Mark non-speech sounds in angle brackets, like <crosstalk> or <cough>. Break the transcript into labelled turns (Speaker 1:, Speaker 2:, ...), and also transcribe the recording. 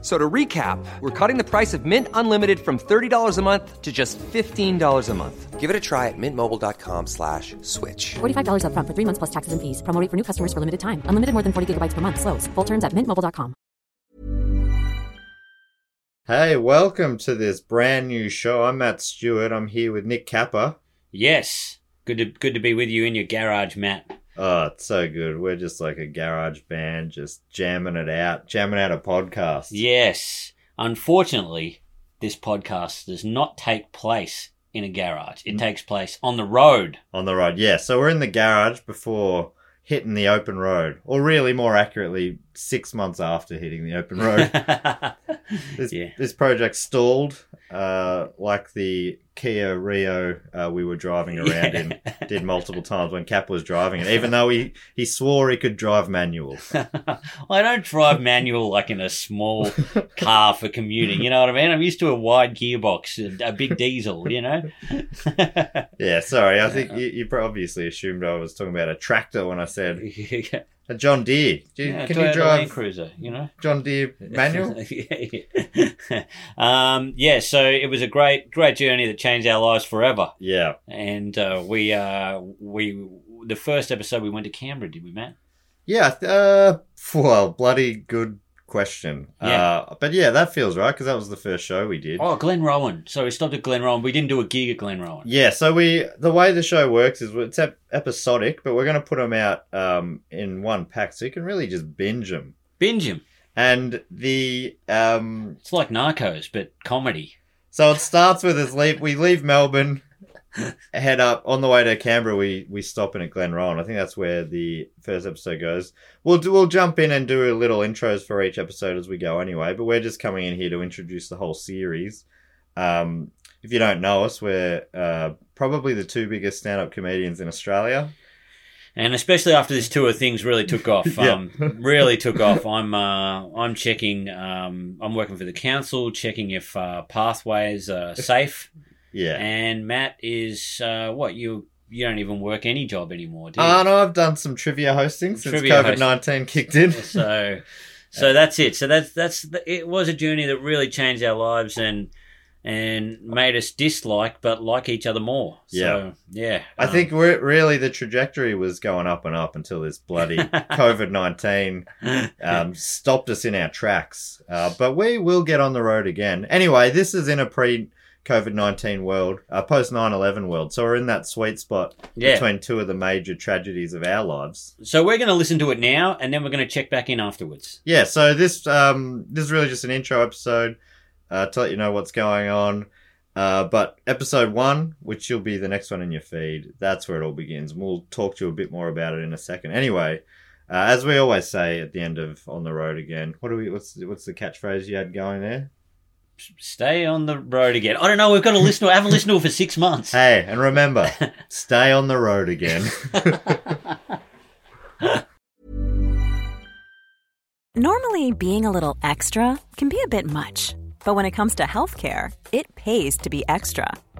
Speaker 1: F- So to recap, we're cutting the price of Mint Unlimited from $30 a month to just $15 a month.
Speaker 2: Give it a try at mintmobile.com slash switch.
Speaker 3: $45 upfront for three months plus taxes and fees. Promo rate for new customers for limited time. Unlimited more than 40 gigabytes per month. Slows. Full terms at mintmobile.com.
Speaker 4: Hey, welcome to this brand new show. I'm Matt Stewart. I'm here with Nick Capper.
Speaker 5: Yes. Good to good to be with you in your garage, Matt.
Speaker 4: Oh, it's so good. We're just like a garage band, just jamming it out, jamming out a podcast.
Speaker 5: Yes. Unfortunately, this podcast does not take place in a garage. It mm. takes place on the road.
Speaker 4: On the road. Yeah, so we're in the garage before hitting the open road. Or really, more accurately, six months after hitting the open road. <laughs> this,
Speaker 5: yeah.
Speaker 4: this project stalled, uh, like the Kia Rio uh, we were driving <laughs> around in did multiple times when Cap was driving it, even though he, he swore he could drive manual. <laughs>
Speaker 5: I don't drive manual like in a small car for commuting. You know what I mean? I'm used to a wide gearbox, a, a big diesel. You know. <laughs>
Speaker 4: Yeah, sorry. I think you, you obviously assumed I was talking about a tractor when I said a John Deere. Do you,
Speaker 5: Yeah,
Speaker 4: can
Speaker 5: Toyota
Speaker 4: you
Speaker 5: Land
Speaker 4: drive
Speaker 5: Cruiser? You know.
Speaker 4: John Deere manual? <laughs>
Speaker 5: yeah. um, yeah. So it was a great, great journey that changed our lives forever.
Speaker 4: yeah.
Speaker 5: And uh, we, uh, we, the first episode we went to Canberra, did we, Matt?
Speaker 4: Yeah. Uh, well, bloody good question.
Speaker 5: Yeah.
Speaker 4: Uh, but yeah, that feels right because that was the first show we did.
Speaker 5: Oh, Glenrowan. So we stopped at Glenrowan. We didn't do a gig at Glenrowan.
Speaker 4: Yeah, so we the way the show works is it's ep- episodic, but we're going to put them out um, in one pack, so you can really just binge them.
Speaker 5: Binge them.
Speaker 4: And the um,
Speaker 5: It's like Narcos, but comedy.
Speaker 4: so it starts with us leave. We leave Melbourne, <laughs> head up on the way to Canberra. We we stop in at Glenrowan. I think that's where the first episode goes. We'll do, we'll jump in and do a little intros for each episode as we go anyway. But we're just coming in here to introduce the whole series. Um, if you don't know us, we're uh, probably the two biggest stand-up comedians in Australia.
Speaker 5: And especially after this tour, things really took <laughs> off.
Speaker 4: Yeah.
Speaker 5: Um, really took off. I'm uh, I'm checking. Um, I'm working for the council, checking if uh, pathways are safe.
Speaker 4: Yeah.
Speaker 5: And Matt is uh, what you you don't even work any job anymore, do you?
Speaker 4: Uh, no, I've done some trivia hosting since COVID nineteen kicked in. <laughs>
Speaker 5: so <laughs> so that's it. So that's that's it was a journey that really changed our lives and and made us dislike but like each other more. So yeah,
Speaker 4: I
Speaker 5: um,
Speaker 4: think we're really the trajectory was going up and up until this bloody <laughs> COVID nineteen um, stopped us in our tracks. Uh, but we will get on the road again. Anyway, this is in a pre COVID nineteen world, uh, post 9-11 world. So we're in that sweet spot
Speaker 5: Yeah.
Speaker 4: between two of the major tragedies of our lives.
Speaker 5: so we're going to listen to it now and then we're going to check back in afterwards.
Speaker 4: Yeah, so this um this is really just an intro episode uh, to let you know what's going on. Uh, but episode one, which will be the next one in your feed, that's where it all begins. And we'll talk to you a bit more about it in a second. Anyway, uh, as we always say at the end of On the Road Again, what do we? What's what's the catchphrase you had going there?
Speaker 5: Stay on the road again. I don't know. We've got to listen to. I haven't listened to it for six months.
Speaker 4: Hey, and remember, <laughs> stay on the road again. <laughs>
Speaker 6: Normally, being a little extra can be a bit much, but when it comes to healthcare, it pays to be extra.